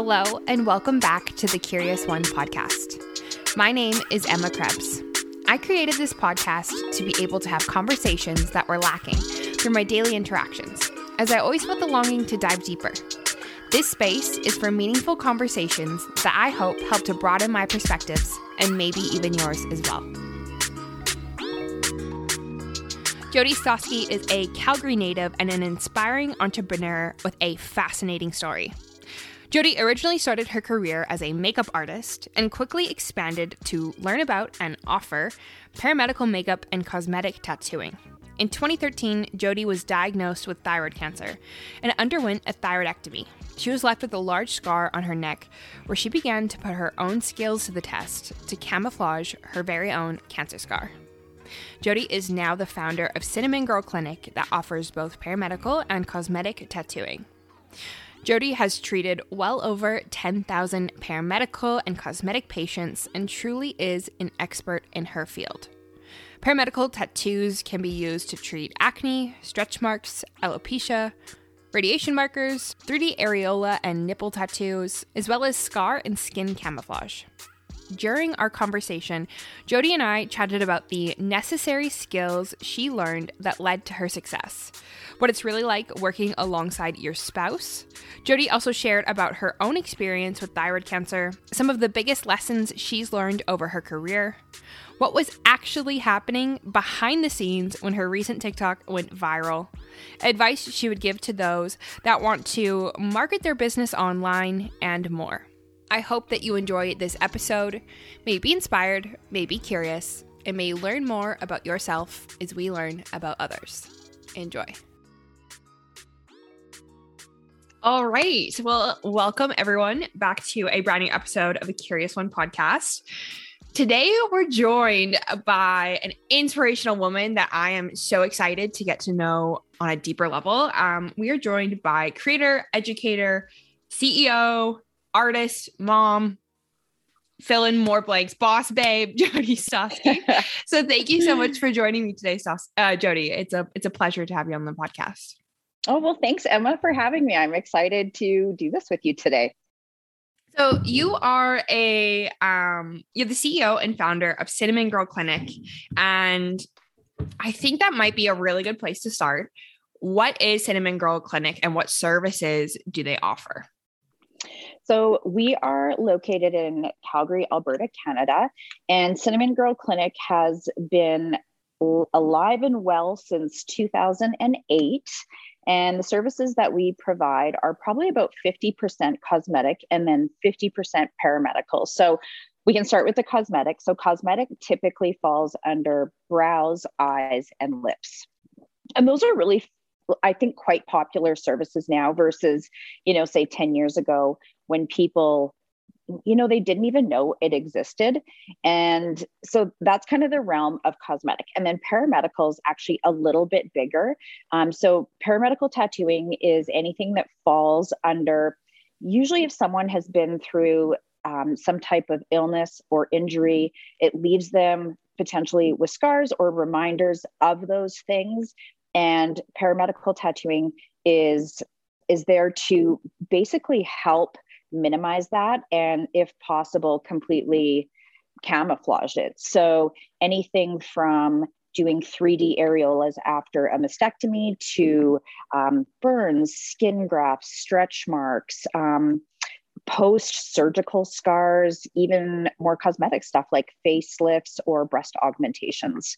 Hello, and welcome back to the Curious One podcast. My name is Emma Krebs. I created this podcast to be able to have conversations that were lacking through my daily interactions, as I always felt the longing to dive deeper. This space is for meaningful conversations that I hope help to broaden my perspectives and maybe even yours as well. Jody Stoski is a Calgary native and an inspiring entrepreneur with a fascinating story. Jody originally started her career as a makeup artist and quickly expanded to learn about and offer paramedical makeup and cosmetic tattooing. In 2013, Jody was diagnosed with thyroid cancer and underwent a thyroidectomy. She was left with a large scar on her neck where she began to put her own skills to the test to camouflage her very own cancer scar. Jody is now the founder of Cinnamon Girl Clinic that offers both paramedical and cosmetic tattooing. Jody has treated well over 10,000 paramedical and cosmetic patients and truly is an expert in her field. Paramedical tattoos can be used to treat acne, stretch marks, alopecia, radiation markers, 3D areola and nipple tattoos, as well as scar and skin camouflage. During our conversation, Jody and I chatted about the necessary skills she learned that led to her success, what it's really like working alongside your spouse. Jody also shared about her own experience with thyroid cancer, some of the biggest lessons she's learned over her career, what was actually happening behind the scenes when her recent TikTok went viral, advice she would give to those that want to market their business online, and more. I hope that you enjoy this episode, may be inspired, may be curious, and may learn more about yourself as we learn about others. Enjoy. All right. Well, welcome everyone back to a brand new episode of the Curious One podcast. Today, we're joined by an inspirational woman that I am so excited to get to know on a deeper level. Um, we are joined by creator, educator, CEO, artist, mom, fill in more blanks, boss babe, Jody Stoski. so thank you so much for joining me today, Stos- uh, Jody. It's a it's a pleasure to have you on the podcast. Oh well, thanks Emma for having me. I'm excited to do this with you today. So you are a um, you're the CEO and founder of Cinnamon Girl Clinic, and I think that might be a really good place to start. What is Cinnamon Girl Clinic, and what services do they offer? So we are located in Calgary, Alberta, Canada, and Cinnamon Girl Clinic has been alive and well since 2008. And the services that we provide are probably about 50% cosmetic and then 50% paramedical. So we can start with the cosmetic. So, cosmetic typically falls under brows, eyes, and lips. And those are really I think quite popular services now versus, you know, say 10 years ago when people you know they didn't even know it existed. And so that's kind of the realm of cosmetic. And then paramedical is actually a little bit bigger. Um, so paramedical tattooing is anything that falls under usually if someone has been through um, some type of illness or injury it leaves them potentially with scars or reminders of those things. And paramedical tattooing is is there to basically help minimize that and if possible completely camouflage it. So anything from doing 3d areolas after a mastectomy to um, burns skin grafts stretch marks um, post surgical scars even more cosmetic stuff like facelifts or breast augmentations.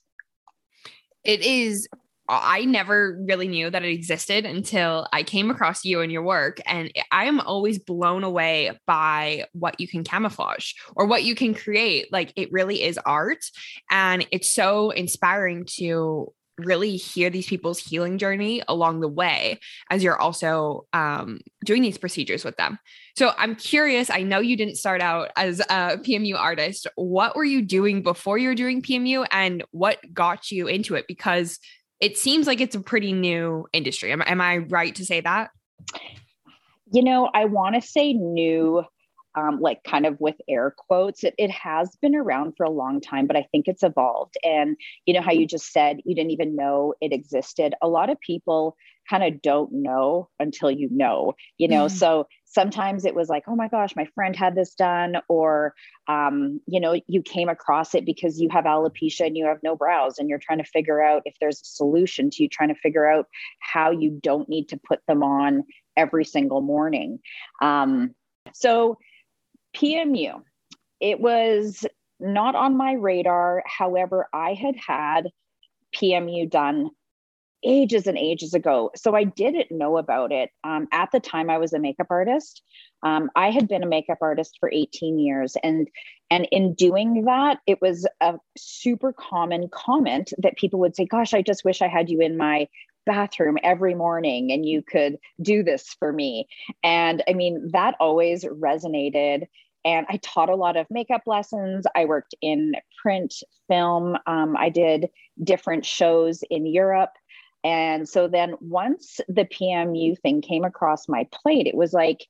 It is I never really knew that it existed until I came across you and your work. And I am always blown away by what you can camouflage or what you can create. Like it really is art. And it's so inspiring to really hear these people's healing journey along the way as you're also um, doing these procedures with them. So I'm curious. I know you didn't start out as a PMU artist. What were you doing before you were doing PMU and what got you into it? Because it seems like it's a pretty new industry. Am, am I right to say that? You know, I want to say new. Um, like kind of with air quotes. It, it has been around for a long time, but I think it's evolved. And you know how you just said you didn't even know it existed. A lot of people kind of don't know until you know, you know. Mm. So sometimes it was like, oh my gosh, my friend had this done, or um, you know, you came across it because you have alopecia and you have no brows, and you're trying to figure out if there's a solution to you trying to figure out how you don't need to put them on every single morning. Um, so PMU, it was not on my radar. However, I had had PMU done ages and ages ago. So I didn't know about it. Um, at the time, I was a makeup artist. Um, I had been a makeup artist for 18 years. And, and in doing that, it was a super common comment that people would say, Gosh, I just wish I had you in my bathroom every morning and you could do this for me. And I mean, that always resonated. And I taught a lot of makeup lessons. I worked in print, film. Um, I did different shows in Europe. And so then once the PMU thing came across my plate, it was like,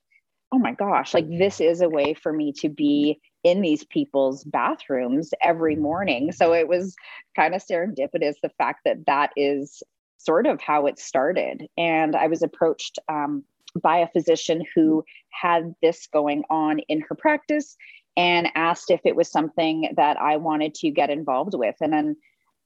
oh my gosh, like this is a way for me to be in these people's bathrooms every morning. So it was kind of serendipitous the fact that that is sort of how it started. And I was approached um, by a physician who had this going on in her practice and asked if it was something that I wanted to get involved with. And then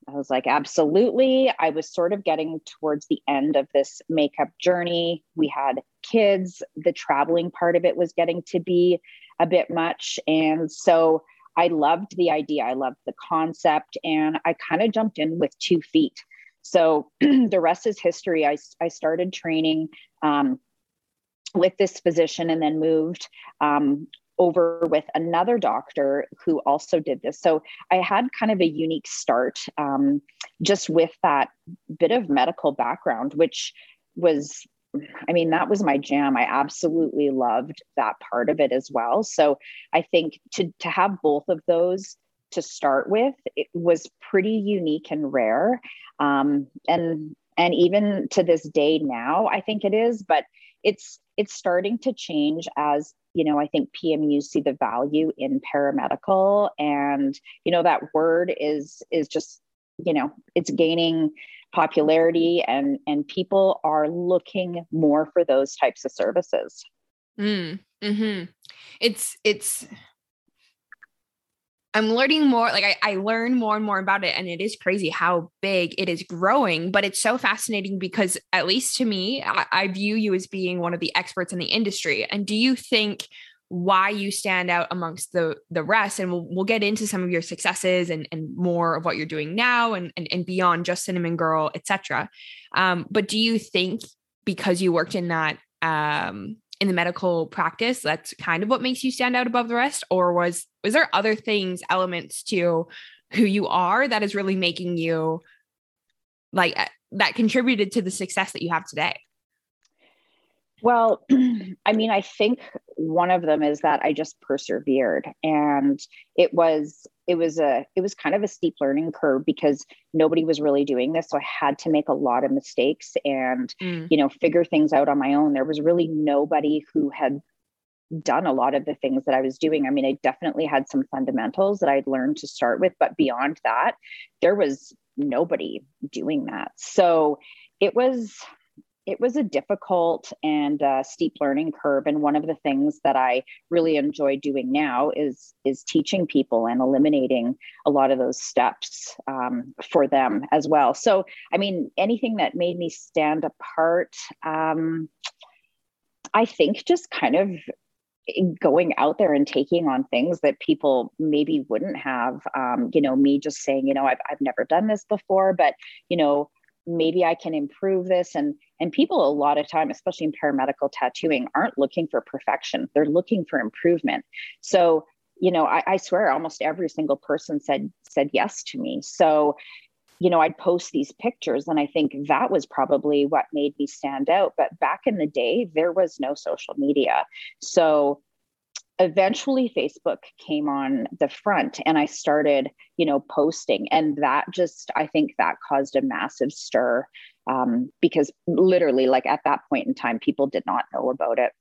I was like, absolutely. I was sort of getting towards the end of this makeup journey. We had kids, the traveling part of it was getting to be a bit much. And so I loved the idea, I loved the concept, and I kind of jumped in with two feet. So the rest is history. I, I started training um, with this physician and then moved um, over with another doctor who also did this. So I had kind of a unique start um, just with that bit of medical background, which was, I mean, that was my jam. I absolutely loved that part of it as well. So I think to, to have both of those to start with, it was pretty unique and rare. Um, and and even to this day now, I think it is, but it's it's starting to change as you know i think pmu see the value in paramedical and you know that word is is just you know it's gaining popularity and and people are looking more for those types of services mm, hmm it's it's I'm learning more. Like I, I learn more and more about it, and it is crazy how big it is growing. But it's so fascinating because, at least to me, I, I view you as being one of the experts in the industry. And do you think why you stand out amongst the the rest and we'll, we'll get into some of your successes and, and more of what you're doing now and, and, and beyond just cinnamon girl etc um, but do you think because you worked in that um, in the medical practice that's kind of what makes you stand out above the rest? Or was was there other things elements to who you are that is really making you like uh, that contributed to the success that you have today well, I mean, I think one of them is that I just persevered and it was it was a it was kind of a steep learning curve because nobody was really doing this so I had to make a lot of mistakes and mm. you know figure things out on my own. There was really nobody who had done a lot of the things that I was doing. I mean, I definitely had some fundamentals that I'd learned to start with, but beyond that, there was nobody doing that. So it was it was a difficult and uh, steep learning curve and one of the things that i really enjoy doing now is is teaching people and eliminating a lot of those steps um, for them as well. So i mean anything that made me stand apart um, i think just kind of going out there and taking on things that people maybe wouldn't have um, you know me just saying you know I've, I've never done this before but you know maybe i can improve this. And and people a lot of time especially in paramedical tattooing aren't looking for perfection. They're looking for improvement. So you know I, I swear almost every single person said said yes to me. So you know i'd post these pictures and i think that was probably what made me stand out. But back in the day there was no social media. So eventually facebook came on the front and i started you know posting and that just i think that caused a massive stir um, because literally like at that point in time people did not know about it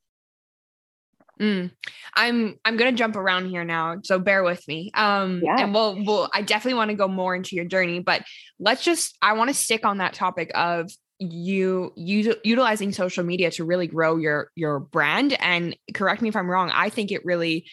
Mm. I'm I'm gonna jump around here now, so bear with me. Um, yeah. and we'll we'll I definitely want to go more into your journey, but let's just I want to stick on that topic of you use utilizing social media to really grow your your brand. And correct me if I'm wrong. I think it really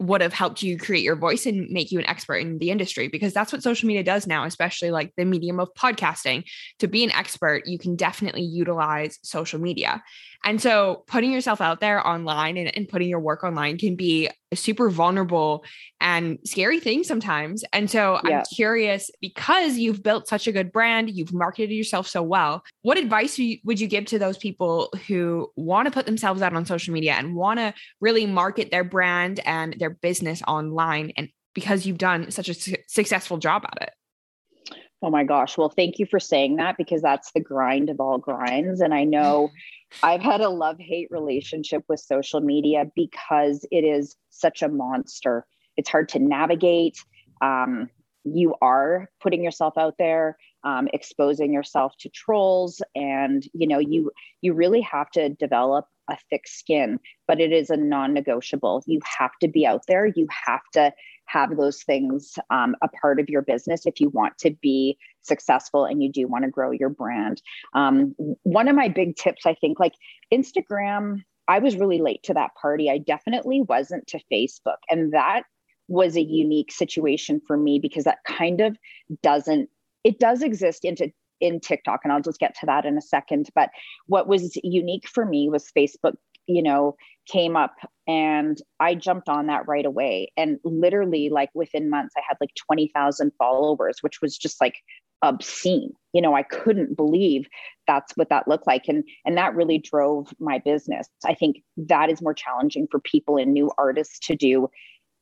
would have helped you create your voice and make you an expert in the industry because that's what social media does now, especially like the medium of podcasting. To be an expert, you can definitely utilize social media. And so putting yourself out there online and, and putting your work online can be a super vulnerable and scary thing sometimes. And so yeah. I'm curious because you've built such a good brand, you've marketed yourself so well. What advice would you give to those people who want to put themselves out on social media and want to really market their brand and their business online? And because you've done such a su- successful job at it? Oh my gosh. Well, thank you for saying that because that's the grind of all grinds. And I know I've had a love hate relationship with social media because it is such a monster. It's hard to navigate. Um, you are putting yourself out there, um, exposing yourself to trolls, and you know you you really have to develop a thick skin. But it is a non-negotiable. You have to be out there. You have to have those things um, a part of your business if you want to be successful and you do want to grow your brand. Um, one of my big tips, I think, like Instagram, I was really late to that party. I definitely wasn't to Facebook. And that was a unique situation for me because that kind of doesn't, it does exist into in TikTok, and I'll just get to that in a second. But what was unique for me was Facebook you know, came up and I jumped on that right away. And literally, like within months, I had like 20,000 followers, which was just like obscene. You know, I couldn't believe that's what that looked like. And, and that really drove my business. I think that is more challenging for people and new artists to do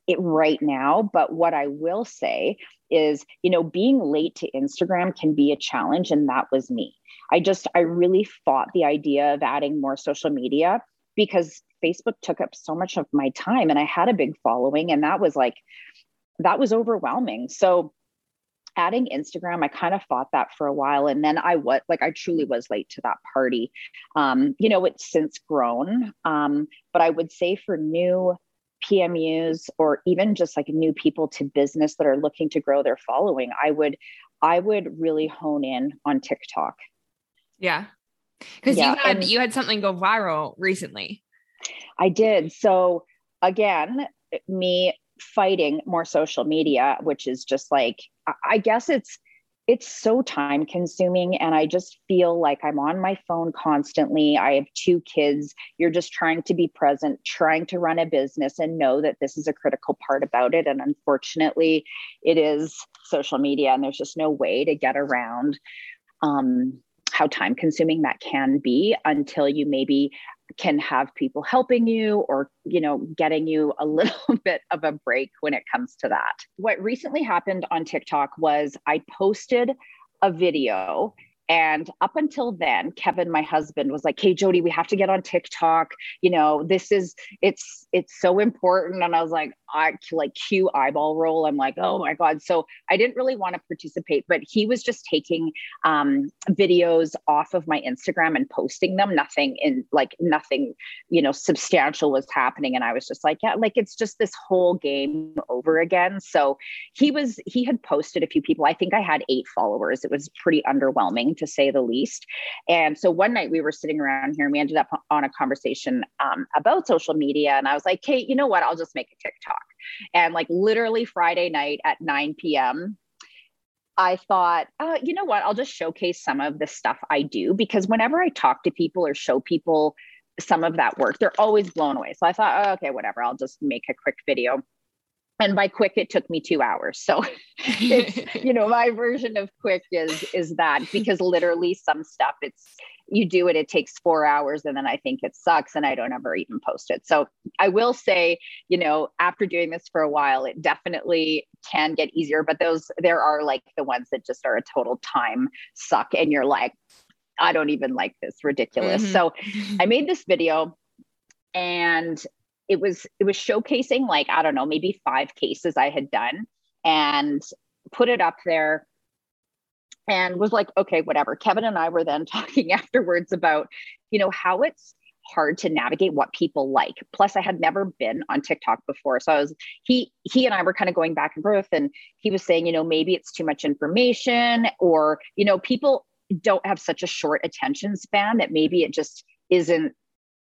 it right now. But what I will say is, you know, being late to Instagram can be a challenge. And that was me. I just, I really fought the idea of adding more social media because Facebook took up so much of my time and I had a big following and that was like that was overwhelming. So adding Instagram, I kind of fought that for a while. And then I was like, I truly was late to that party. Um, you know, it's since grown. Um, but I would say for new PMUs or even just like new people to business that are looking to grow their following, I would, I would really hone in on TikTok. Yeah. Because yeah, you had and you had something go viral recently. I did. So again, me fighting more social media, which is just like I guess it's it's so time consuming and i just feel like i'm on my phone constantly. I have two kids. You're just trying to be present trying to run a business and know that this is a critical part about it. And unfortunately it is social media and there's just no way to get around um, how time consuming that can be until you maybe can have people helping you or you know getting you a little bit of a break when it comes to that what recently happened on tiktok was i posted a video and up until then, Kevin, my husband, was like, "Hey, Jody, we have to get on TikTok. You know, this is it's it's so important." And I was like, "I like cue eyeball roll." I'm like, "Oh my god!" So I didn't really want to participate, but he was just taking um, videos off of my Instagram and posting them. Nothing in like nothing, you know, substantial was happening, and I was just like, "Yeah, like it's just this whole game over again." So he was he had posted a few people. I think I had eight followers. It was pretty underwhelming to say the least. And so one night we were sitting around here and we ended up on a conversation um, about social media. And I was like, Kate, you know what? I'll just make a TikTok. And like literally Friday night at 9 p.m., I thought, uh, you know what? I'll just showcase some of the stuff I do because whenever I talk to people or show people some of that work, they're always blown away. So I thought, oh, okay, whatever. I'll just make a quick video and by quick it took me two hours so it's you know my version of quick is is that because literally some stuff it's you do it it takes four hours and then i think it sucks and i don't ever even post it so i will say you know after doing this for a while it definitely can get easier but those there are like the ones that just are a total time suck and you're like i don't even like this ridiculous mm-hmm. so i made this video and it was it was showcasing like i don't know maybe five cases i had done and put it up there and was like okay whatever kevin and i were then talking afterwards about you know how it's hard to navigate what people like. Plus, I had never been on TikTok before. So I was he he and I were kind of going back and forth and he was saying, you know, maybe it's too much information or, you know, people don't have such a short attention span that maybe it just isn't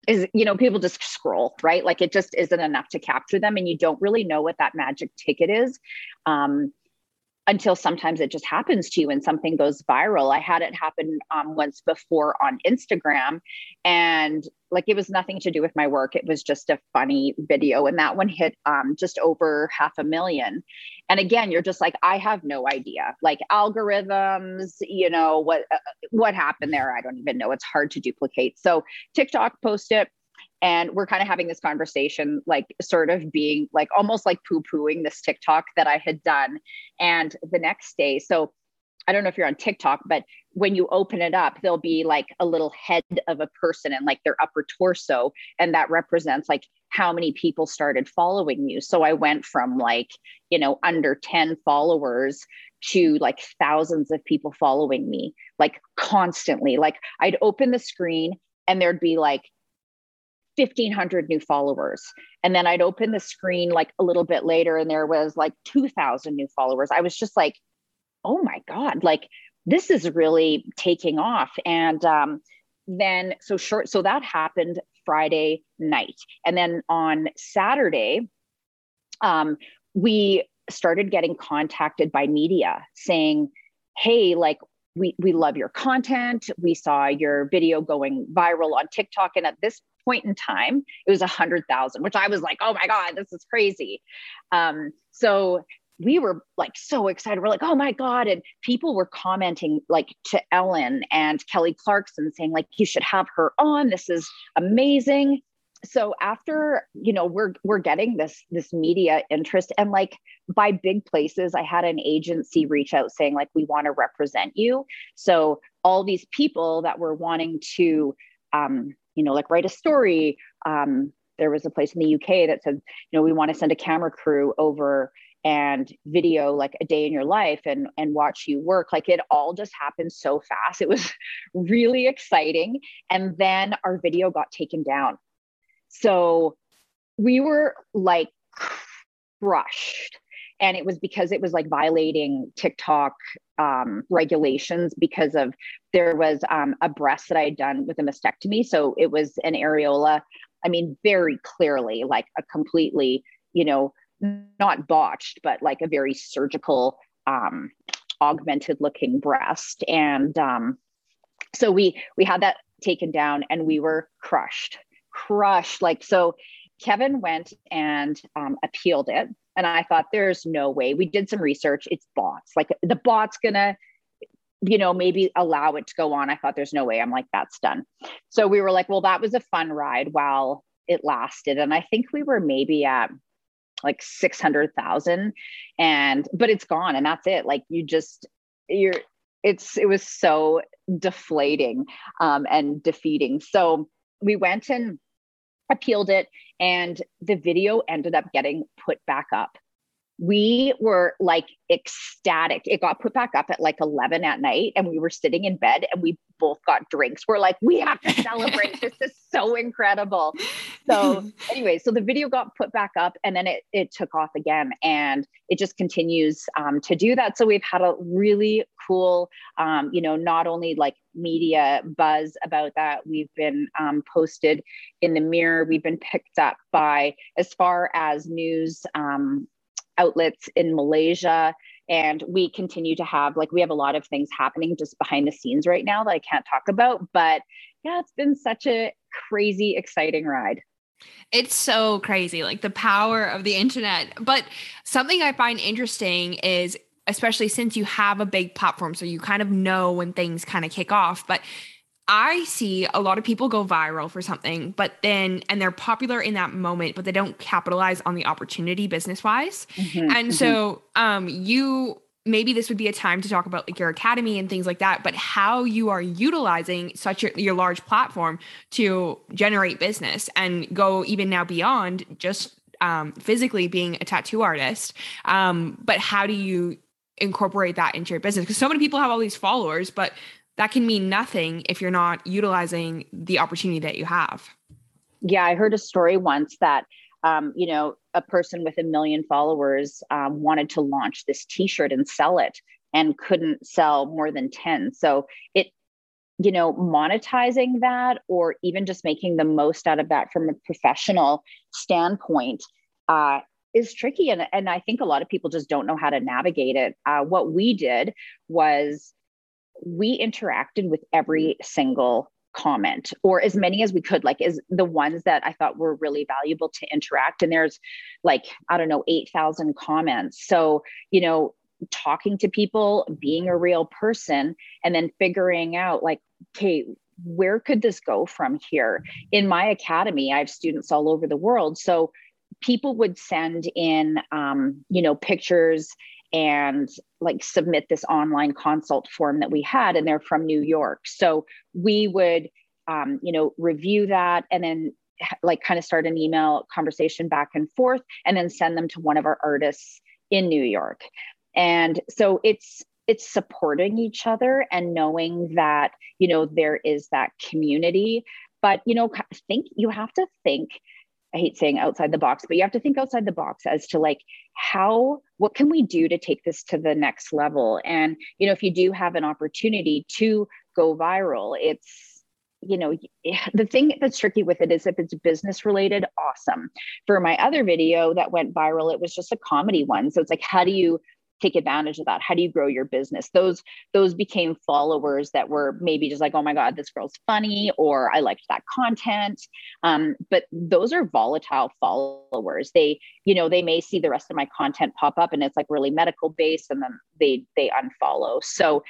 is you know people just scroll right like it just isn't enough to capture them and you don't really know what that magic ticket is um, until sometimes it just happens to you and something goes viral. I had it happen um, once before on Instagram, and like it was nothing to do with my work. It was just a funny video, and that one hit um, just over half a million. And again, you're just like, I have no idea. Like algorithms, you know what uh, what happened there? I don't even know. It's hard to duplicate. So TikTok post it and we're kind of having this conversation like sort of being like almost like poo-pooing this tiktok that i had done and the next day. So i don't know if you're on tiktok but when you open it up there'll be like a little head of a person and like their upper torso and that represents like how many people started following you. So i went from like you know under 10 followers to like thousands of people following me like constantly. Like i'd open the screen and there'd be like 1500 new followers. And then i'd open the screen like a little bit later and there was like 2000 new followers. I was just like oh my god like this is really taking off. And um, then so short so that happened friday night. And then on saturday um, we started getting contacted by media saying hey like we we love your content. We saw your video going viral on tiktok. And at this point in time, it was a hundred thousand, which I was like, oh my God, this is crazy. Um, so we were like so excited. We're like, oh my God. And people were commenting like to Ellen and Kelly Clarkson saying, like, you should have her on. This is amazing. So after, you know, we're we're getting this this media interest and like by big places, I had an agency reach out saying, like, we want to represent you. So all these people that were wanting to um, you know, like write a story. Um, there was a place in the UK that said, you know, we want to send a camera crew over and video like a day in your life and and watch you work. Like it all just happened so fast. It was really exciting. And then our video got taken down. So we were like crushed and it was because it was like violating TikTok um, regulations because of there was um, a breast that I had done with a mastectomy, so it was an areola. I mean, very clearly, like a completely, you know, not botched, but like a very surgical, um, augmented looking breast, and um, so we we had that taken down, and we were crushed, crushed. Like so, Kevin went and um, appealed it and I thought, there's no way. We did some research. It's bots. Like the bot's gonna, you know, maybe allow it to go on. I thought there's no way. I'm like, that's done. So we were like, well, that was a fun ride while it lasted. And I think we were maybe at like 600,000 and, but it's gone and that's it. Like you just, you're, it's, it was so deflating um, and defeating. So we went and appealed it and the video ended up getting put back up we were like ecstatic. It got put back up at like 11 at night, and we were sitting in bed and we both got drinks. We're like, we have to celebrate. this is so incredible. So, anyway, so the video got put back up and then it, it took off again, and it just continues um, to do that. So, we've had a really cool, um, you know, not only like media buzz about that, we've been um, posted in the mirror, we've been picked up by, as far as news um, outlets in Malaysia. And we continue to have, like, we have a lot of things happening just behind the scenes right now that I can't talk about. But yeah, it's been such a crazy, exciting ride. It's so crazy, like the power of the internet. But something I find interesting is, especially since you have a big platform, so you kind of know when things kind of kick off. But I see a lot of people go viral for something, but then, and they're popular in that moment, but they don't capitalize on the opportunity business wise. Mm-hmm, and mm-hmm. so, um, you, maybe this would be a time to talk about like your academy and things like that, but how you are utilizing such a, your large platform to generate business and go even now beyond just um, physically being a tattoo artist. Um, but how do you incorporate that into your business? Because so many people have all these followers, but that can mean nothing if you're not utilizing the opportunity that you have. Yeah, I heard a story once that um, you know, a person with a million followers um, wanted to launch this T-shirt and sell it, and couldn't sell more than ten. So it, you know, monetizing that or even just making the most out of that from a professional standpoint uh, is tricky, and and I think a lot of people just don't know how to navigate it. Uh, what we did was we interacted with every single comment or as many as we could like is the ones that i thought were really valuable to interact. And there's like i don't know 8000 comments. So you know talking to people being a real person and then figuring out like okay where could this go from here? In my academy i have students all over the world. So people would send in um, you know pictures and like submit this online consult form that we had and they're from new york. So we would um, you know review that and then like kind of start an email conversation back and forth and then send them to one of our artists in new york. And so it's it's supporting each other and knowing that you know there is that community. But you know think you have to think I hate saying outside the box, but you have to think outside the box as to like how what can we do to take this to the next level? And you know, if you do have an opportunity to go viral, it's you know the thing that's tricky with it is if it's business related awesome for my other video that went viral it was just a comedy one so it's like how do you take advantage of that? How do you grow your business? Those those became followers that were maybe just like oh my god this girl's funny or i liked that content. Um, but those are volatile followers. They you know they may see the rest of my content pop up and it's like really medical based and then they they unfollow. So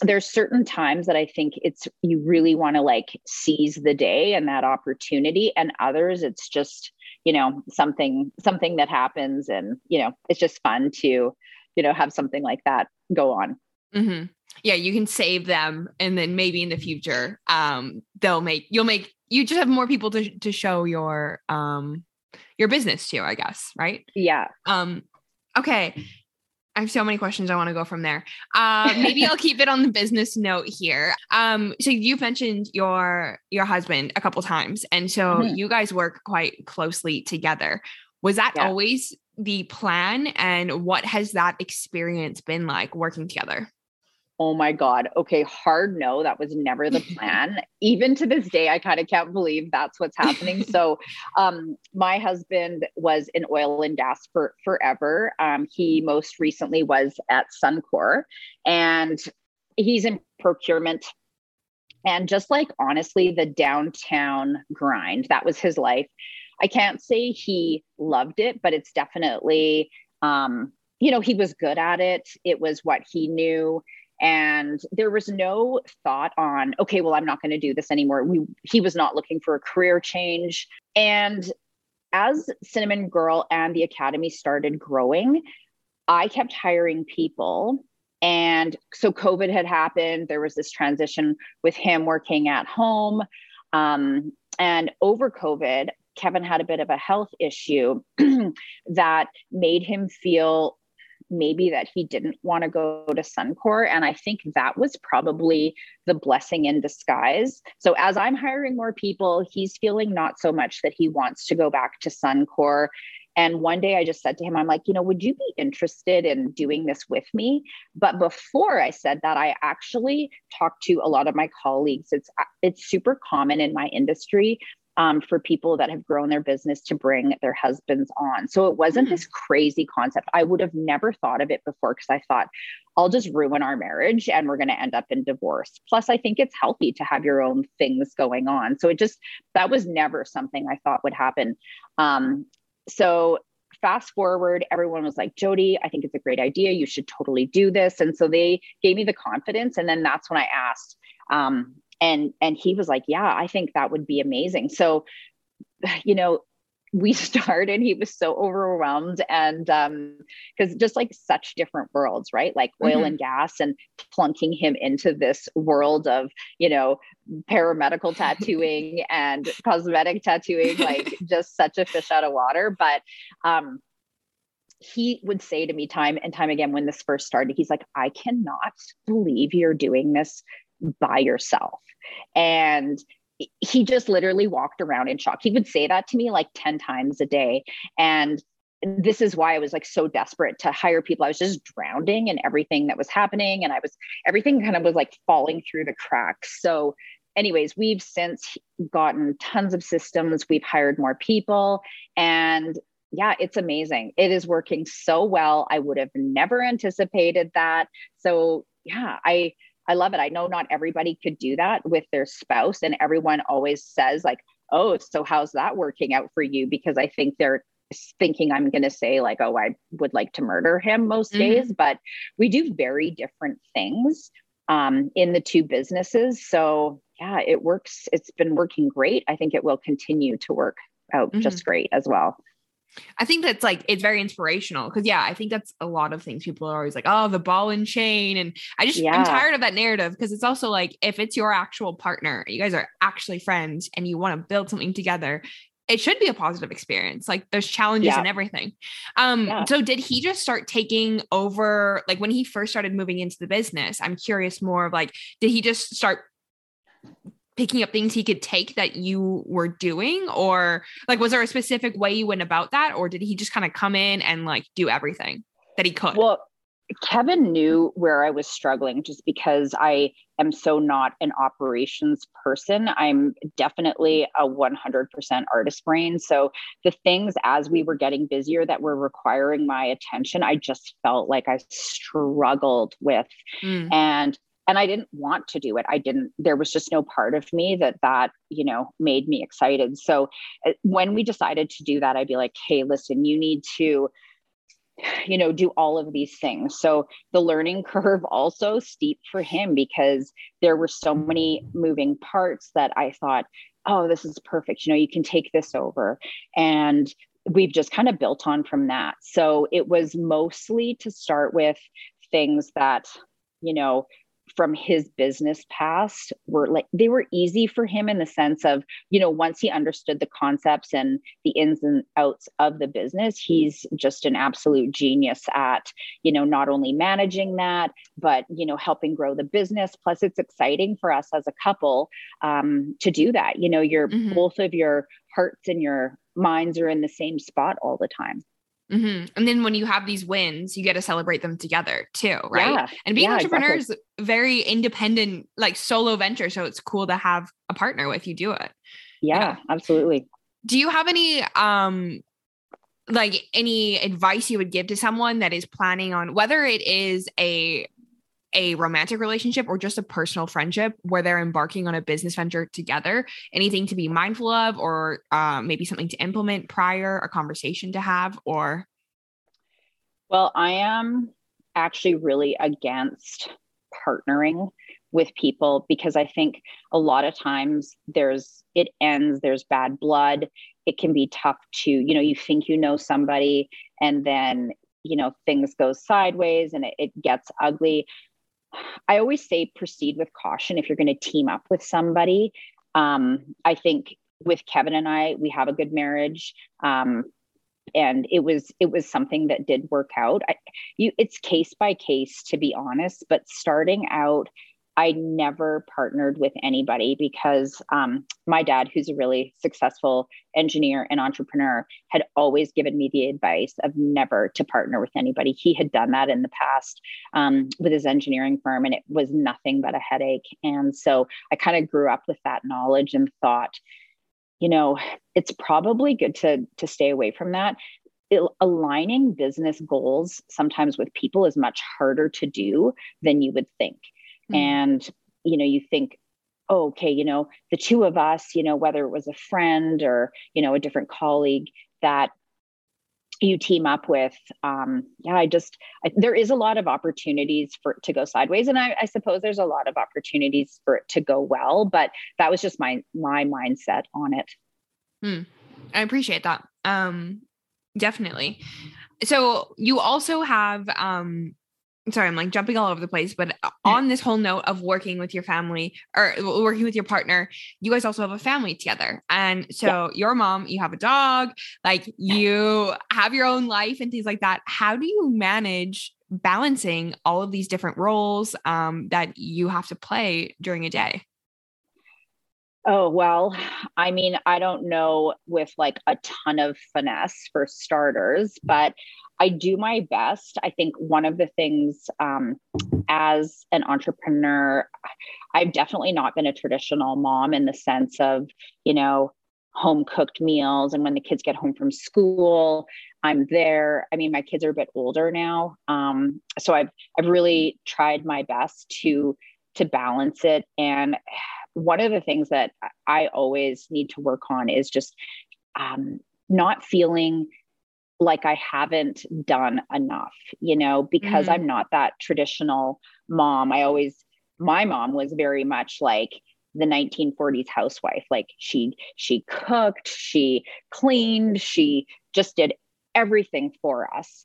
there's certain times that I think it's you really want to like seize the day and that opportunity and others it's just you know something something that happens and you know it's just fun to you know have something like that go on mm-hmm. yeah you can save them and then maybe in the future um they'll make you'll make you just have more people to to show your um your business to i guess right yeah um okay I have so many questions I want to go from there. Uh, maybe I'll keep it on the business note here. Um, so you've mentioned your your husband a couple times, and so mm-hmm. you guys work quite closely together. Was that yeah. always the plan and what has that experience been like working together? Oh my God. Okay. Hard no, that was never the plan. Even to this day, I kind of can't believe that's what's happening. so, um, my husband was in oil and gas for forever. Um, he most recently was at Suncor and he's in procurement. And just like honestly, the downtown grind, that was his life. I can't say he loved it, but it's definitely, um, you know, he was good at it. It was what he knew. And there was no thought on, okay, well, I'm not going to do this anymore. We, he was not looking for a career change. And as Cinnamon Girl and the Academy started growing, I kept hiring people. And so COVID had happened. There was this transition with him working at home. Um, and over COVID, Kevin had a bit of a health issue that made him feel maybe that he didn't want to go to Suncor. And I think that was probably the blessing in disguise. So as I'm hiring more people, he's feeling not so much that he wants to go back to Suncor. And one day I just said to him, I'm like, you know, would you be interested in doing this with me? But before I said that, I actually talked to a lot of my colleagues. It's it's super common in my industry um, for people that have grown their business to bring their husbands on. So it wasn't mm. this crazy concept. I would have never thought of it before because I thought, I'll just ruin our marriage and we're going to end up in divorce. Plus, I think it's healthy to have your own things going on. So it just, that was never something I thought would happen. Um, so fast forward, everyone was like, Jody, I think it's a great idea. You should totally do this. And so they gave me the confidence. And then that's when I asked, um, and and he was like yeah i think that would be amazing. So you know we started he was so overwhelmed and um because just like such different worlds right? Like oil mm-hmm. and gas and plunking him into this world of you know paramedical tattooing and cosmetic tattooing like just such a fish out of water. But um he would say to me time and time again when this first started he's like i cannot believe you're doing this by yourself. And he just literally walked around in shock. He would say that to me like 10 times a day. And this is why I was like so desperate to hire people. I was just drowning in everything that was happening. And I was, everything kind of was like falling through the cracks. So, anyways, we've since gotten tons of systems. We've hired more people. And yeah, it's amazing. It is working so well. I would have never anticipated that. So, yeah, I, I love it. I know not everybody could do that with their spouse, and everyone always says, like, oh, so how's that working out for you? Because I think they're thinking I'm going to say, like, oh, I would like to murder him most mm-hmm. days, but we do very different things um, in the two businesses. So, yeah, it works. It's been working great. I think it will continue to work out mm-hmm. just great as well. I think that's like it's very inspirational because yeah, I think that's a lot of things. People are always like, oh, the ball and chain. And I just yeah. I'm tired of that narrative because it's also like if it's your actual partner, you guys are actually friends and you want to build something together, it should be a positive experience. Like there's challenges yeah. and everything. Um, yeah. so did he just start taking over like when he first started moving into the business? I'm curious more of like, did he just start picking up things he could take that you were doing? Or like was there a specific way you went about that? Or did he just kind of come in and like do everything that he could? Well kevin knew where i was struggling just because i am so not an operations person. I'm definitely a 100% artist brain. So the things as we were getting busier that were requiring my attention i just felt like i struggled with. Mm. and and i didn't want to do it. I didn't there was just no part of me that that you know made me excited. So uh, when we decided to do that i'd be like hey listen you need to you know do all of these things. So the learning curve also steep for him because there were so many moving parts that i thought oh this is perfect. You know you can take this over. And we've just kind of built on from that. So it was mostly to start with things that you know from his business past were like they were easy for him in the sense of you know once he understood the concepts and the ins and outs of the business he's just an absolute genius at you know not only managing that but you know helping grow the business. Plus it's exciting for us as a couple um, to do that. You know you're mm-hmm. both of your hearts and your minds are in the same spot all the time Mm-hmm. And then when you have these wins, you get to celebrate them together too, right? Yeah. And being yeah, entrepreneurs, exactly. very independent, like solo venture. So it's cool to have a partner if you do it. Yeah, yeah, absolutely. Do you have any um like any advice you would give to someone that is planning on whether it is a a romantic relationship or just a personal friendship where they're embarking on a business venture together anything to be mindful of or uh, maybe something to implement prior a conversation to have or? Well i am actually really against partnering with people because i think a lot of times there's it ends there's bad blood. It can be tough to you know you think you know somebody and then you know things go sideways and it, it gets ugly I always say proceed with caution if you're going to team up with somebody. Um, I think with Kevin and I, we have a good marriage. Um, and it was it was something that did work out. I, you, it's case by case, to be honest. But starting out I never partnered with anybody because um, my dad, who's a really successful engineer and entrepreneur, had always given me the advice of never to partner with anybody. He had done that in the past um, with his engineering firm, and it was nothing but a headache. And so I kind of grew up with that knowledge and thought, you know, it's probably good to to stay away from that. It, aligning business goals sometimes with people is much harder to do than you would think mm-hmm. and you know you think oh, okay you know the two of us you know whether it was a friend or you know a different colleague that you team up with um yeah i just I, there is a lot of opportunities for it to go sideways and I, I suppose there's a lot of opportunities for it to go well but that was just my my mindset on it hmm. i appreciate that um definitely so you also have um sorry, I'm like jumping all over the place, but on this whole note of working with your family or working with your partner, you guys also have a family together. And so yeah. your mom, you have a dog, like you have your own life and things like that. How do you manage balancing all of these different roles um, that you have to play during a day? Oh, well, I mean, I don't know with like a ton of finesse for starters, but I do my best. I think one of the things um, as an entrepreneur, I've definitely not been a traditional mom in the sense of, you know, home cooked meals. And when the kids get home from school, I'm there. I mean, my kids are a bit older now. Um, so I've, I've really tried my best to, to balance it. And one of the things that I always need to work on is just um, not feeling like I haven't done enough, you know, because mm-hmm. I'm not that traditional mom. I always, my mom was very much like the 1940s housewife. Like she, she cooked, she cleaned, she just did everything for us.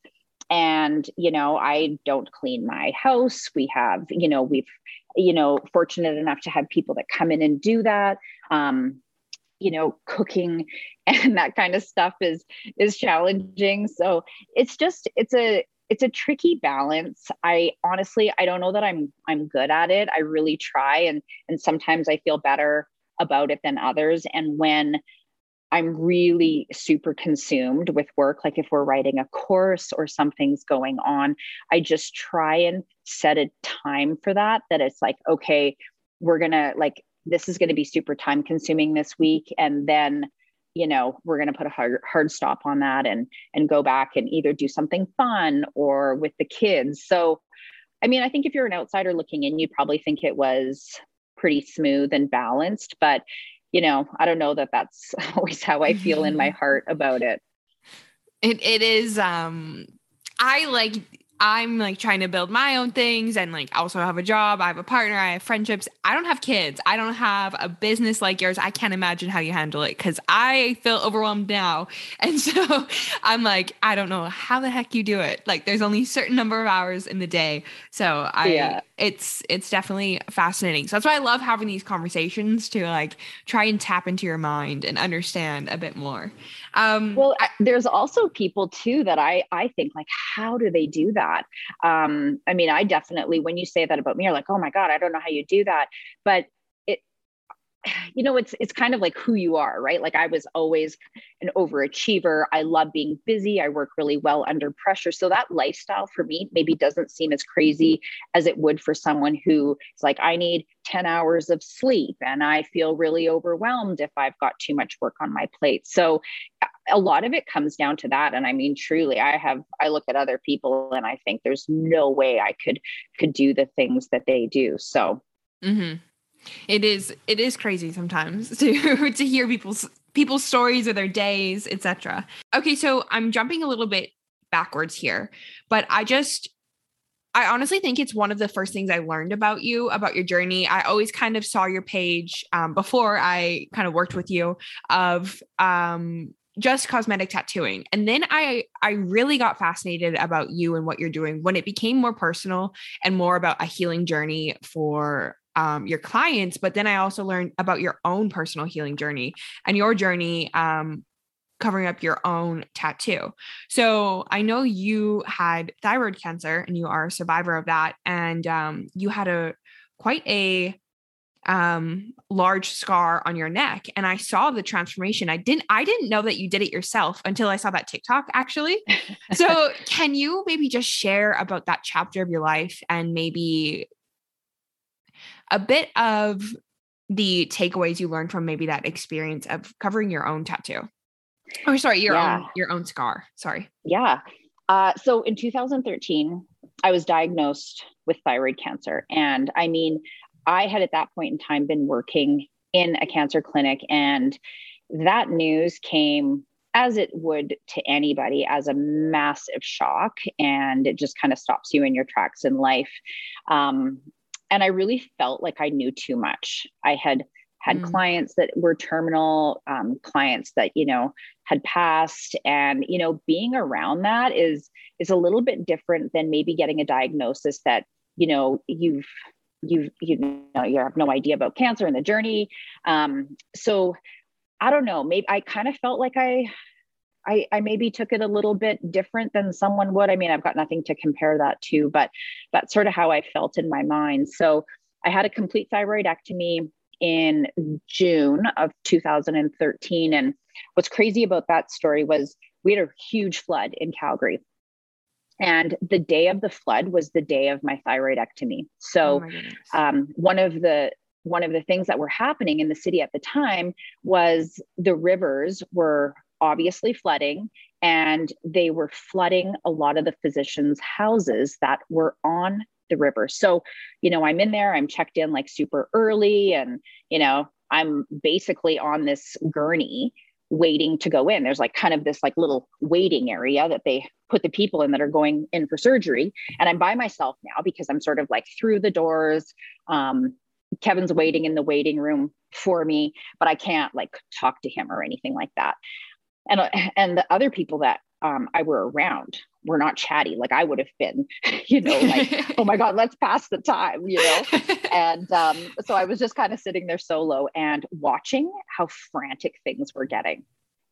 And, you know, I don't clean my house. We have, you know, we've, you know, fortunate enough to have people that come in and do that. Um, you know cooking and that kind of stuff is is challenging. So it's just it's a it's a tricky balance. I honestly i don't know that i'm i'm good at it. I really try and and sometimes i feel better about it than others. And when i'm really super consumed with work. Like if we're writing a course or something's going on i just try and set a time for that that it's like okay we're going to like this is going to be super time consuming this week. And then you know we're going to put a hard, hard stop on that and and go back and either do something fun or with the kids. So i mean i think if you're an outsider looking in you'd probably think it was pretty smooth and balanced but you know i don't know that that's always how i feel in my heart about it. It, it is um i like I'm like trying to build my own things and like also have a job. I have a partner. I have friendships. I don't have kids. I don't have a business like yours. I can't imagine how you handle it because I feel overwhelmed now. And so I'm like, I don't know how the heck you do it. Like there's only a certain number of hours in the day. So I, yeah. it's, it's definitely fascinating. So that's why I love having these conversations to like try and tap into your mind and understand a bit more. Um, well, I, there's also people too that I I think like, how do they do that? Um, I mean, I definitely when you say that about me, you're like, oh my god, I don't know how you do that, but you know it's it's kind of like who you are right? Like i was always an overachiever. I love being busy. I work really well under pressure. So that lifestyle for me maybe doesn't seem as crazy as it would for someone who is like i need 10 hours of sleep and i feel really overwhelmed if i've got too much work on my plate. So a lot of it comes down to that. And i mean truly i have i look at other people and i think there's no way i could could do the things that they do. So mm-hmm. It is it is crazy sometimes to to hear people's people's stories or their days, etc. Okay, so I'm jumping a little bit backwards here, but I just I honestly think it's one of the first things I learned about you, about your journey. I always kind of saw your page um, before I kind of worked with you of um, just cosmetic tattooing and then i i really got fascinated about you and what you're doing when it became more personal and more about a healing journey for um, your clients, but then I also learned about your own personal healing journey and your journey um, covering up your own tattoo. So I know you had thyroid cancer and you are a survivor of that, and um, you had a quite a um large scar on your neck. And i saw the transformation. I didn't i didn't know that you did it yourself until i saw that tiktok actually. So can you maybe just share about that chapter of your life and maybe a bit of the takeaways you learned from maybe that experience of covering your own tattoo. Oh, sorry, your yeah. own your own scar. Sorry. Yeah. Uh, so in 2013, I was diagnosed with thyroid cancer, and I mean, I had at that point in time been working in a cancer clinic, and that news came as it would to anybody as a massive shock and it just kind of stops you in your tracks in life um, and I really felt like I knew too much. I had had mm. clients that were terminal, um, clients that you know had passed, and you know being around that is is a little bit different than maybe getting a diagnosis that you know you've you've you know you have no idea about cancer and the journey. Um, so I don't know. Maybe I kind of felt like I I, I maybe took it a little bit different than someone would. I mean, I've got nothing to compare that to, but that's sort of how I felt in my mind. So I had a complete thyroidectomy in June of 2013. And what's crazy about that story was we had a huge flood in Calgary. And the day of the flood was the day of my thyroidectomy. So, oh um, one of the one of the things that were happening in the city at the time was the rivers were obviously flooding and they were flooding a lot of the physicians' houses that were on the river. So, you know, I'm in there, I'm checked in like super early, and, you know, I'm basically on this gurney waiting to go in. There's like kind of this like little waiting area that they put the people in that are going in for surgery. And I'm by myself now because I'm sort of like through the doors. Um, Kevin's waiting in the waiting room for me, but I can't like talk to him or anything like that. And and the other people that um, I were around were not chatty like I would have been, you know, like oh my god, let's pass the time, you know. and um, so I was just kind of sitting there solo and watching how frantic things were getting.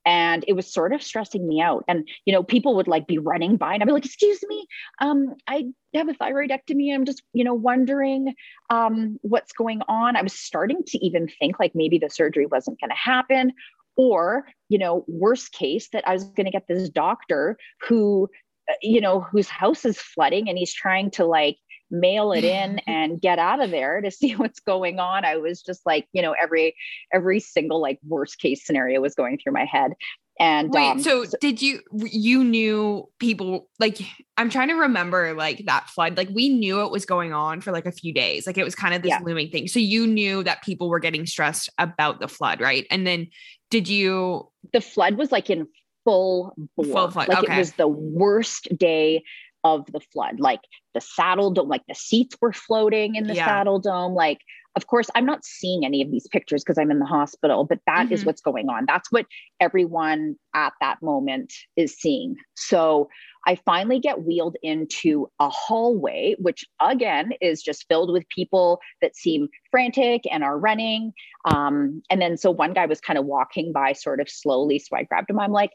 And it was sort of stressing me out. And you know people would like be running by and i'd be like excuse me um i have a thyroidectomy. I'm just you know wondering um what's going on. I was starting to even think like maybe the surgery wasn't going to happen or you know worst case that i was going to get this doctor who uh, you know whose house is flooding and he's trying to like mail it in and get out of there to see what's going on. I was just like you know every every single like worst case scenario was going through my head and wait um, so, so did you you knew people like i'm trying to remember like that flood like we knew it was going on for like a few days like it was kind of this yeah. looming thing so you knew that people were getting stressed about the flood right and then did you the flood was like in full bore. full flood like okay. it was the worst day of the flood. Like the Saddledome, like the seats were floating in the yeah. Saddledome. Like, of course, I'm not seeing any of these pictures because I'm in the hospital, but that mm-hmm. is what's going on. That's what everyone at that moment is seeing. So I finally get wheeled into a hallway, which again is just filled with people that seem frantic and are running. Um, and then, so one guy was kind of walking by sort of slowly. So I grabbed him. I'm like,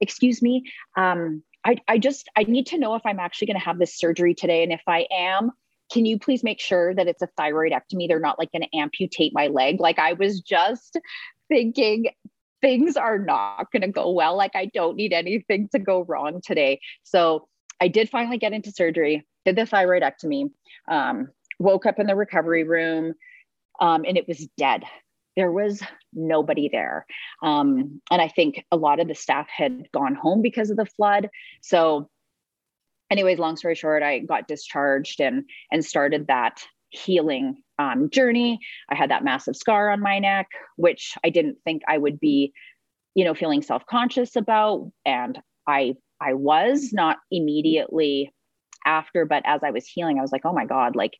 Excuse me. Um, I, I just I need to know if I'm actually going to have this surgery today. And if I am, can you please make sure that it's a thyroidectomy? They're not like going to amputate my leg. Like I was just thinking things are not going to go well. Like I don't need anything to go wrong today. So I did finally get into surgery, did the thyroidectomy, um, woke up in the recovery room, um, and it was dead there was nobody there. Um, and I think a lot of the staff had gone home because of the flood. So, anyways, long story short, I got discharged and and started that healing um, journey. I had that massive scar on my neck, which I didn't think I would be, you know, feeling self conscious about, and I I was not immediately after, but as I was healing, I was like, oh my god, like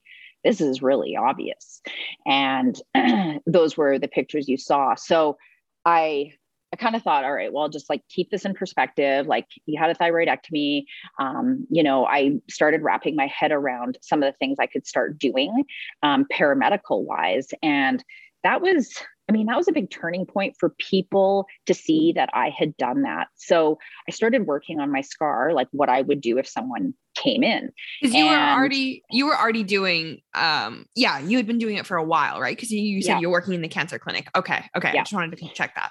this is really obvious. And those were the pictures you saw. So I I kind of thought, all right, well, just like keep this in perspective. Like you had a thyroidectomy. Um, you know, I started wrapping my head around some of the things I could start doing um, paramedical wise. And that was I mean, that was a big turning point for people to see that I had done that. So I started working on my scar, like what I would do if someone came in. Because you were already you were already doing um yeah, you had been doing it for a while, right? Because you, you, said yeah. you're working in the cancer clinic. Okay. Okay. Yeah. I just wanted to check that.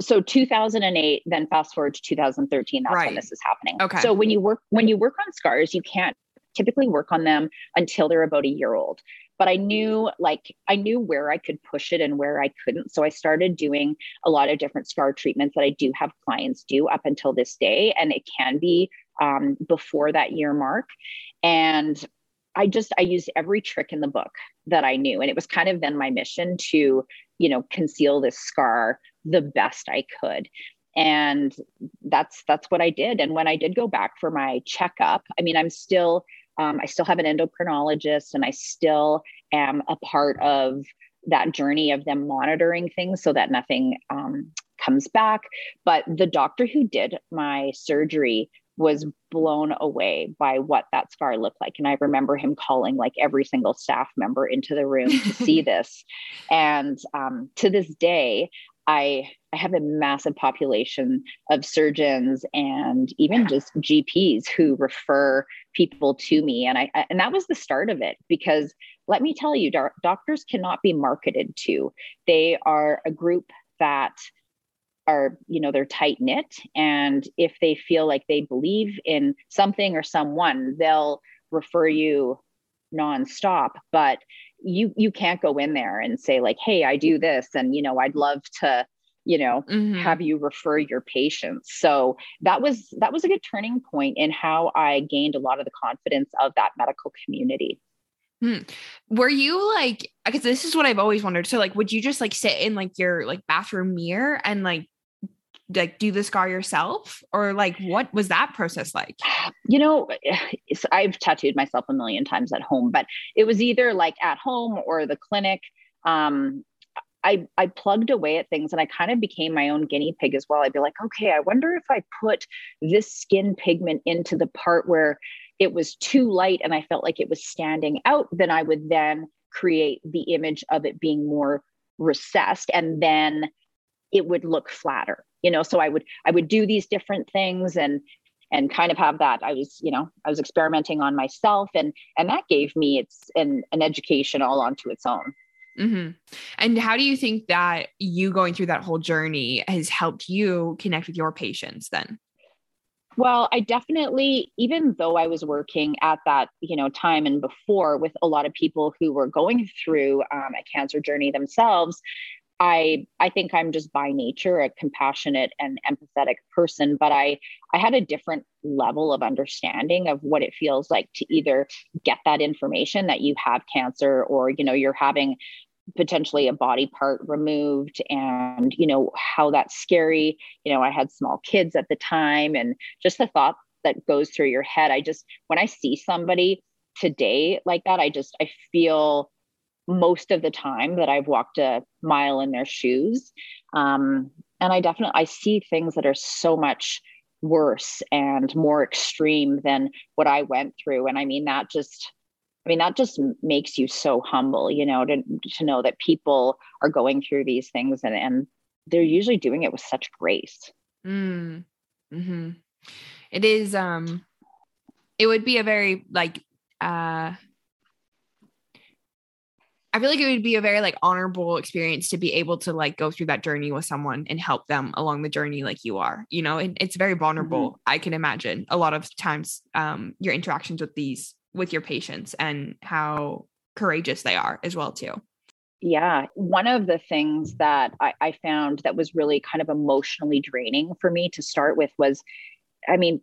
So 2008, then fast forward to 2013, that's right. when this is happening. Okay. So when you work when you work on scars, you can't typically work on them until they're about a year old but I knew like I knew where I could push it and where I couldn't. So I started doing a lot of different scar treatments that I do have clients do up until this day. And it can be um, before that year mark. And I just I used every trick in the book that I knew. And it was kind of then my mission to, you know, conceal this scar the best I could and that's that's what i did and when i did go back for my checkup i mean i'm still um, I still have an endocrinologist and I still am a part of that journey of them monitoring things so that nothing um, comes back. But the doctor who did my surgery was blown away by what that scar looked like. And I remember him calling like every single staff member into the room to see this. And um, to this day, I I have a massive population of surgeons and even just GPs who refer people to me. And I, and that was the start of it because let me tell you, doctors cannot be marketed to. They are a group that are you know they're tight knit and if they feel like they believe in something or someone they'll refer you nonstop but you you can't go in there and say like hey i do this and you know i'd love to you know mm-hmm. have you refer your patients so that was that was a good turning point in how i gained a lot of the confidence of that medical community Hmm. Were you like, because this is what I've always wondered. So, like, would you just like sit in like your like bathroom mirror and like like do the scar yourself? Or like what was that process like? You know i've tattooed myself a million times at home but it was either like at home or the clinic. Um I, I plugged away at things and I kind of became my own guinea pig as well. I'd be like, okay, I wonder if I put this skin pigment into the part where it was too light and I felt like it was standing out, then I would then create the image of it being more recessed and then it would look flatter you know so i would i would do these different things and and kind of have that i was you know i was experimenting on myself and and that gave me it's an, an education all onto its own mm-hmm. and how do you think that you going through that whole journey has helped you connect with your patients then well, I definitely, even though I was working at that, you know, time and before with a lot of people who were going through um, a cancer journey themselves, I I think I'm just by nature a compassionate and empathetic person, but I I had a different level of understanding of what it feels like to either get that information that you have cancer or you know you're having potentially a body part removed and you know how that's scary. You know i had small kids at the time and just the thought that goes through your head. I just when i see somebody today like that i just i feel most of the time that I've walked a mile in their shoes. Um, and I definitely I see things that are so much worse and more extreme than what I went through. And I mean that just I mean that just makes you so humble, you know, to to know that people are going through these things and and they're usually doing it with such grace. Mm. hmm It is um it would be a very like uh I feel like it would be a very like honorable experience to be able to like go through that journey with someone and help them along the journey like you are, you know, and it's very vulnerable. Mm-hmm. I can imagine a lot of times um, your interactions with these with your patients and how courageous they are as well too. Yeah. One of the things that I, I found that was really kind of emotionally draining for me to start with was, I mean,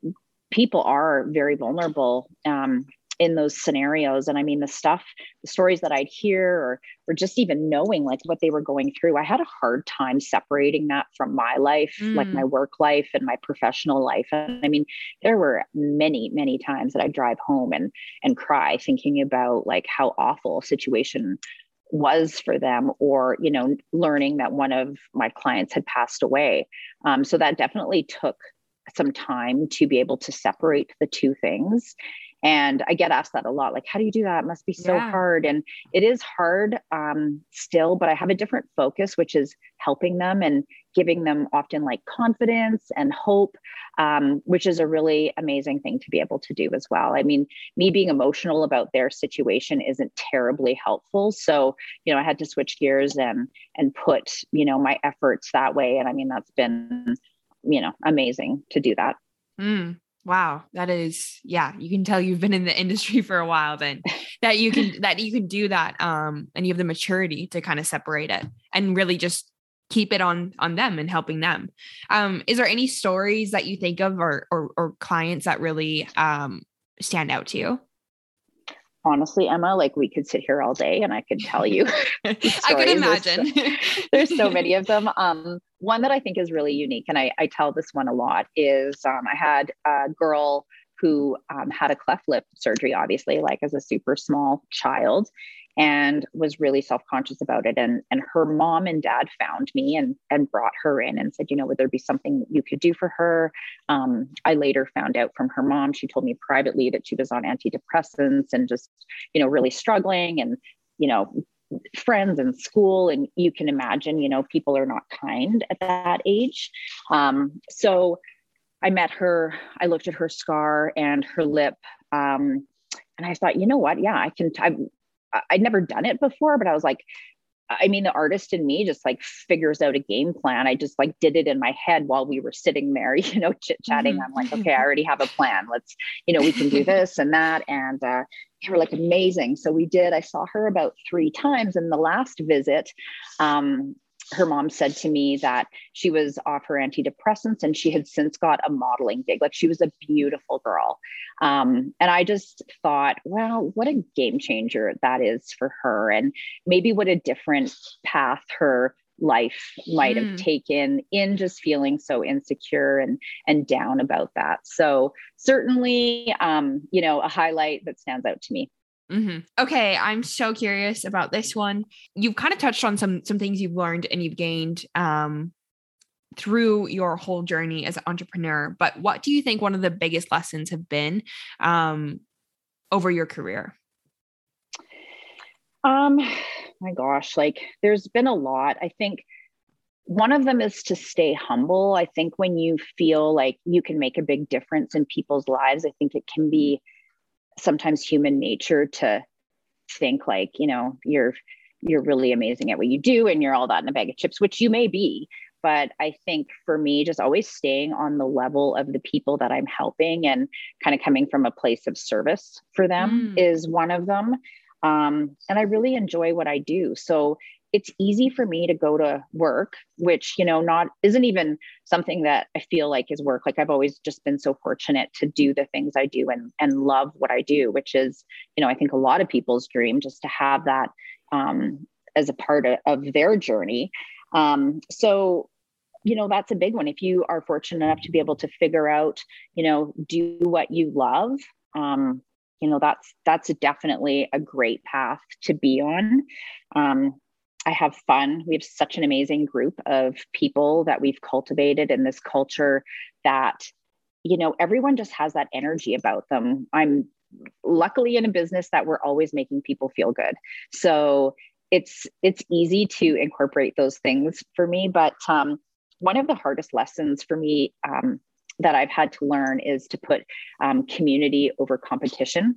people are very vulnerable. Um, in those scenarios. And i mean the stuff the stories that i'd hear or or just even knowing like what they were going through i had a hard time separating that from my life mm. like my work life and my professional life. And i mean there were many many times that i drive home and and cry thinking about like how awful a situation was for them or you know learning that one of my clients had passed away. Um, so that definitely took some time to be able to separate the two things and I get asked that a lot like, how do you do that? It must be so yeah. hard. And it is hard um, still, but I have a different focus, which is helping them and giving them often like confidence and hope, um, which is a really amazing thing to be able to do as well. I mean, me being emotional about their situation isn't terribly helpful. So, you know, I had to switch gears and and put, you know, my efforts that way. And I mean, that's been, you know, amazing to do that. Mm. Wow, that is yeah, you can tell you've been in the industry for a while then that you can that you can do that um and you have the maturity to kind of separate it and really just keep it on on them and helping them. Um is there any stories that you think of or or, or clients that really um stand out to you? Honestly, Emma, like we could sit here all day and I could tell you. I could imagine. There's so, there's so, many of them. Um, one that I think is really unique, and I, I tell this one a lot, is um, I had a girl who um, had a cleft lip surgery, obviously, like as a super small child and was really self-conscious about it. And and her mom and dad found me and and brought her in and said you know would there be something you could do for her? Um, i later found out from her mom she told me privately that she was on antidepressants and just you know really struggling and you know friends and school. And you can imagine you know people are not kind at that age. Um, so i met her i looked at her scar and her lip um, and i thought you know what? Yeah i can I've, i'd never done it before but i was like I mean, the artist in me just like figures out a game plan. I just like did it in my head while we were sitting there, you know, chit chatting. Mm-hmm. I'm like, okay, I already have a plan. Let's, you know, we can do this and that. And uh, they were like amazing. So we did. I saw her about three times. And the last visit, um, her mom said to me that she was off her antidepressants and she had since got a modeling gig. Like she was a beautiful girl. Um, and I just thought, wow, what a game changer that is for her. And maybe what a different path her life might mm. have taken in just feeling so insecure and and down about that so certainly um you know a highlight that stands out to me Mm-hmm. Okay, I'm so curious about this one. You've kind of touched on some some things you've learned and you've gained um, through your whole journey as an entrepreneur. But what do you think one of the biggest lessons have been um, over your career? Um, my gosh, like there's been a lot. I think one of them is to stay humble. I think when you feel like you can make a big difference in people's lives, I think it can be sometimes human nature to think like you know you're you're really amazing at what you do and you're all that in a bag of chips which you may be. But i think for me just always staying on the level of the people that i'm helping and kind of coming from a place of service for them mm. is one of them. Um, and i really enjoy what i do. So it's easy for me to go to work which you know not isn't even something that i feel like is work. Like i've always just been so fortunate to do the things i do and and love what i do which is you know i think a lot of people's dream just to have that um, as a part of, of their journey. Um, so you know that's a big one. If you are fortunate enough to be able to figure out you know do what you love um, you know that's that's definitely a great path to be on. Um, I have fun. We have such an amazing group of people that we've cultivated in this culture that, you know, everyone just has that energy about them. I'm luckily in a business that we're always making people feel good. So it's it's easy to incorporate those things for me. But um, one of the hardest lessons for me um, that I've had to learn is to put um, community over competition.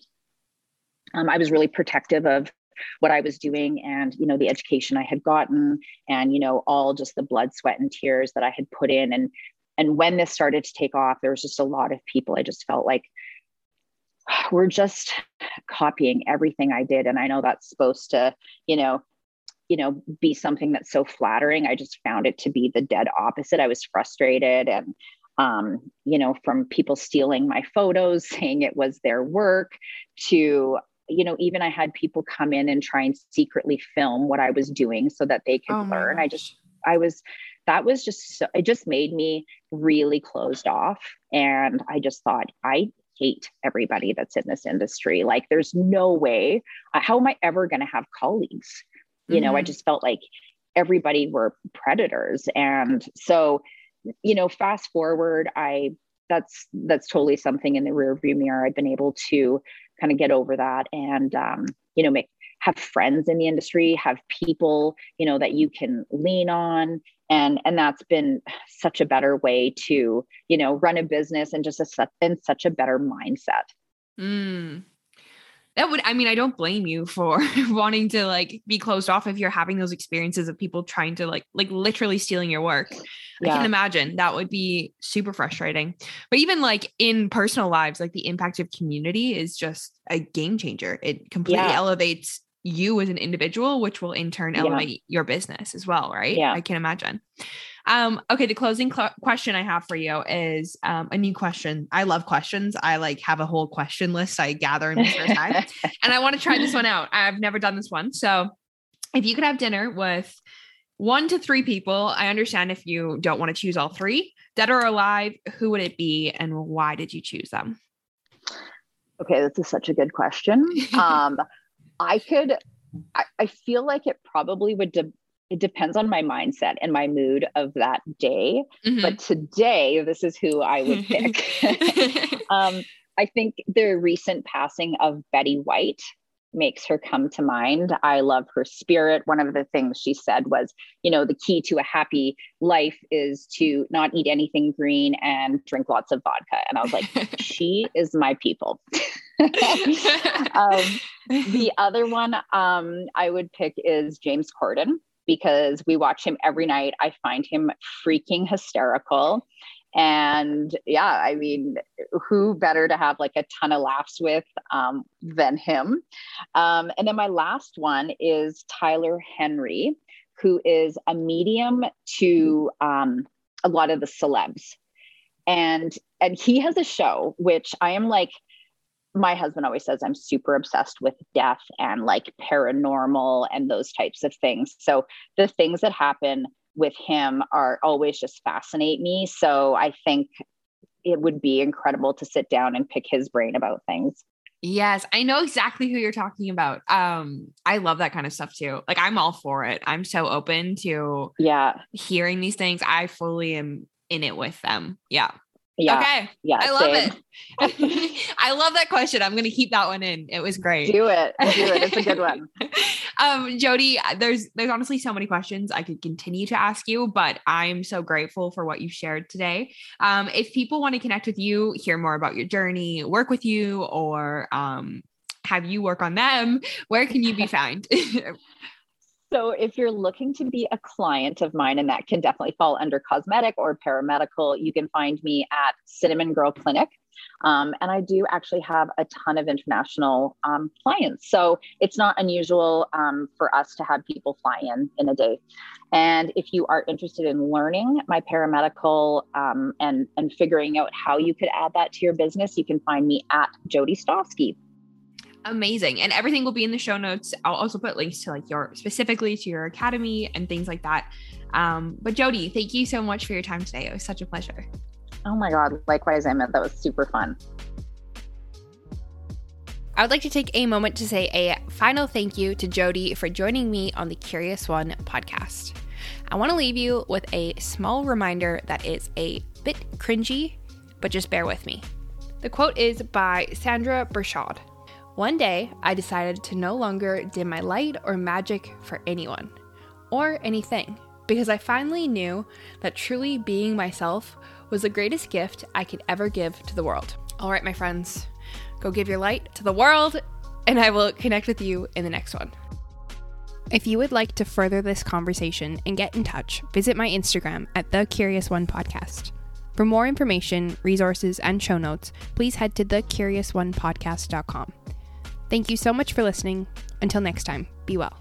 Um, I was really protective of what I was doing and, you know, the education I had gotten and, you know, all just the blood, sweat, and tears that I had put in. And, and when this started to take off, there was just a lot of people I just felt like we're just copying everything I did. And I know that's supposed to, you know, you know, be something that's so flattering. I just found it to be the dead opposite. I was frustrated and um, you know, from people stealing my photos, saying it was their work, to you know, even I had people come in and try and secretly film what I was doing so that they could oh learn. I just, I was, that was just, so, it just made me really closed off. And I just thought, I hate everybody that's in this industry. Like, there's no way, uh, how am I ever going to have colleagues? You mm-hmm. know, I mm-hmm. just felt like everybody were predators. And so, you know, fast forward, I, that's that's totally something in the rear view mirror. I've been able to kind of get over that and um, you know make have friends in the industry have people you know that you can lean on. And and that's been such a better way to you know run a business and just a, in such a better mindset. Mm that would i mean i don't blame you for wanting to like be closed off if you're having those experiences of people trying to like like literally stealing your work yeah. i can imagine that would be super frustrating but even like in personal lives like the impact of community is just a game changer it completely yeah. elevates you as an individual which will in turn elevate yeah. your business as well right yeah i can imagine um, okay, the closing cl- question I have for you is um, a new question. I love questions. I like have a whole question list I gather in my spare time, and I want to try this one out. I've never done this one, so if you could have dinner with one to three people, I understand if you don't want to choose all three, dead or alive, who would it be, and why did you choose them? Okay, this is such a good question. Um, I could. I, I feel like it probably would de- it depends on my mindset and my mood of that day. Mm-hmm. But today, this is who I would pick. um, I think the recent passing of Betty White makes her come to mind. I love her spirit. One of the things she said was, you know, the key to a happy life is to not eat anything green and drink lots of vodka. And I was like, she is my people. um, the other one um, I would pick is James Corden because we watch him every night. I find him freaking hysterical. And yeah, I mean, who better to have like a ton of laughs with um, than him? Um, and then my last one is Tyler Henry, who is a medium to um, a lot of the celebs. And and he has a show which I am like my husband always says I'm super obsessed with death and like paranormal and those types of things. So the things that happen with him are always just fascinate me. So I think it would be incredible to sit down and pick his brain about things. Yes, I know exactly who you're talking about. Um, I love that kind of stuff too. Like I'm all for it. I'm so open to yeah, hearing these things. I fully am in it with them. Yeah. Yeah. Okay. Yeah. I love same. it. I love that question. I'm going to keep that one in. It was great. Do it. Do it. It's a good one. um, Jody, there's there's honestly so many questions I could continue to ask you, but I'm so grateful for what you shared today. Um, if people want to connect with you, hear more about your journey, work with you, or um, have you work on them, where can you be found? So, if you're looking to be a client of mine, and that can definitely fall under cosmetic or paramedical, you can find me at Cinnamon Girl Clinic. Um, and I do actually have a ton of international um, clients. So, it's not unusual um, for us to have people fly in in a day. And if you are interested in learning my paramedical um, and, and figuring out how you could add that to your business, you can find me at Jody Stoski amazing. And everything will be in the show notes. I'll also put links to like your specifically to your academy and things like that. Um, but jody thank you so much for your time today. It was such a pleasure. Oh my god. Likewise emma. That was super fun. I would like to take a moment to say a final thank you to Jody for joining me on the Curious One podcast. I want to leave you with a small reminder that is a bit cringy, but just bear with me. The quote is by Sandra Bershad. One day, I decided to no longer dim my light or magic for anyone or anything because I finally knew that truly being myself was the greatest gift I could ever give to the world. All right, my friends, go give your light to the world, and I will connect with you in the next one. If you would like to further this conversation and get in touch, visit my Instagram at The Curious One Podcast. For more information, resources, and show notes, please head to thecuriousonepodcast.com. Thank you so much for listening. Until next time, be well.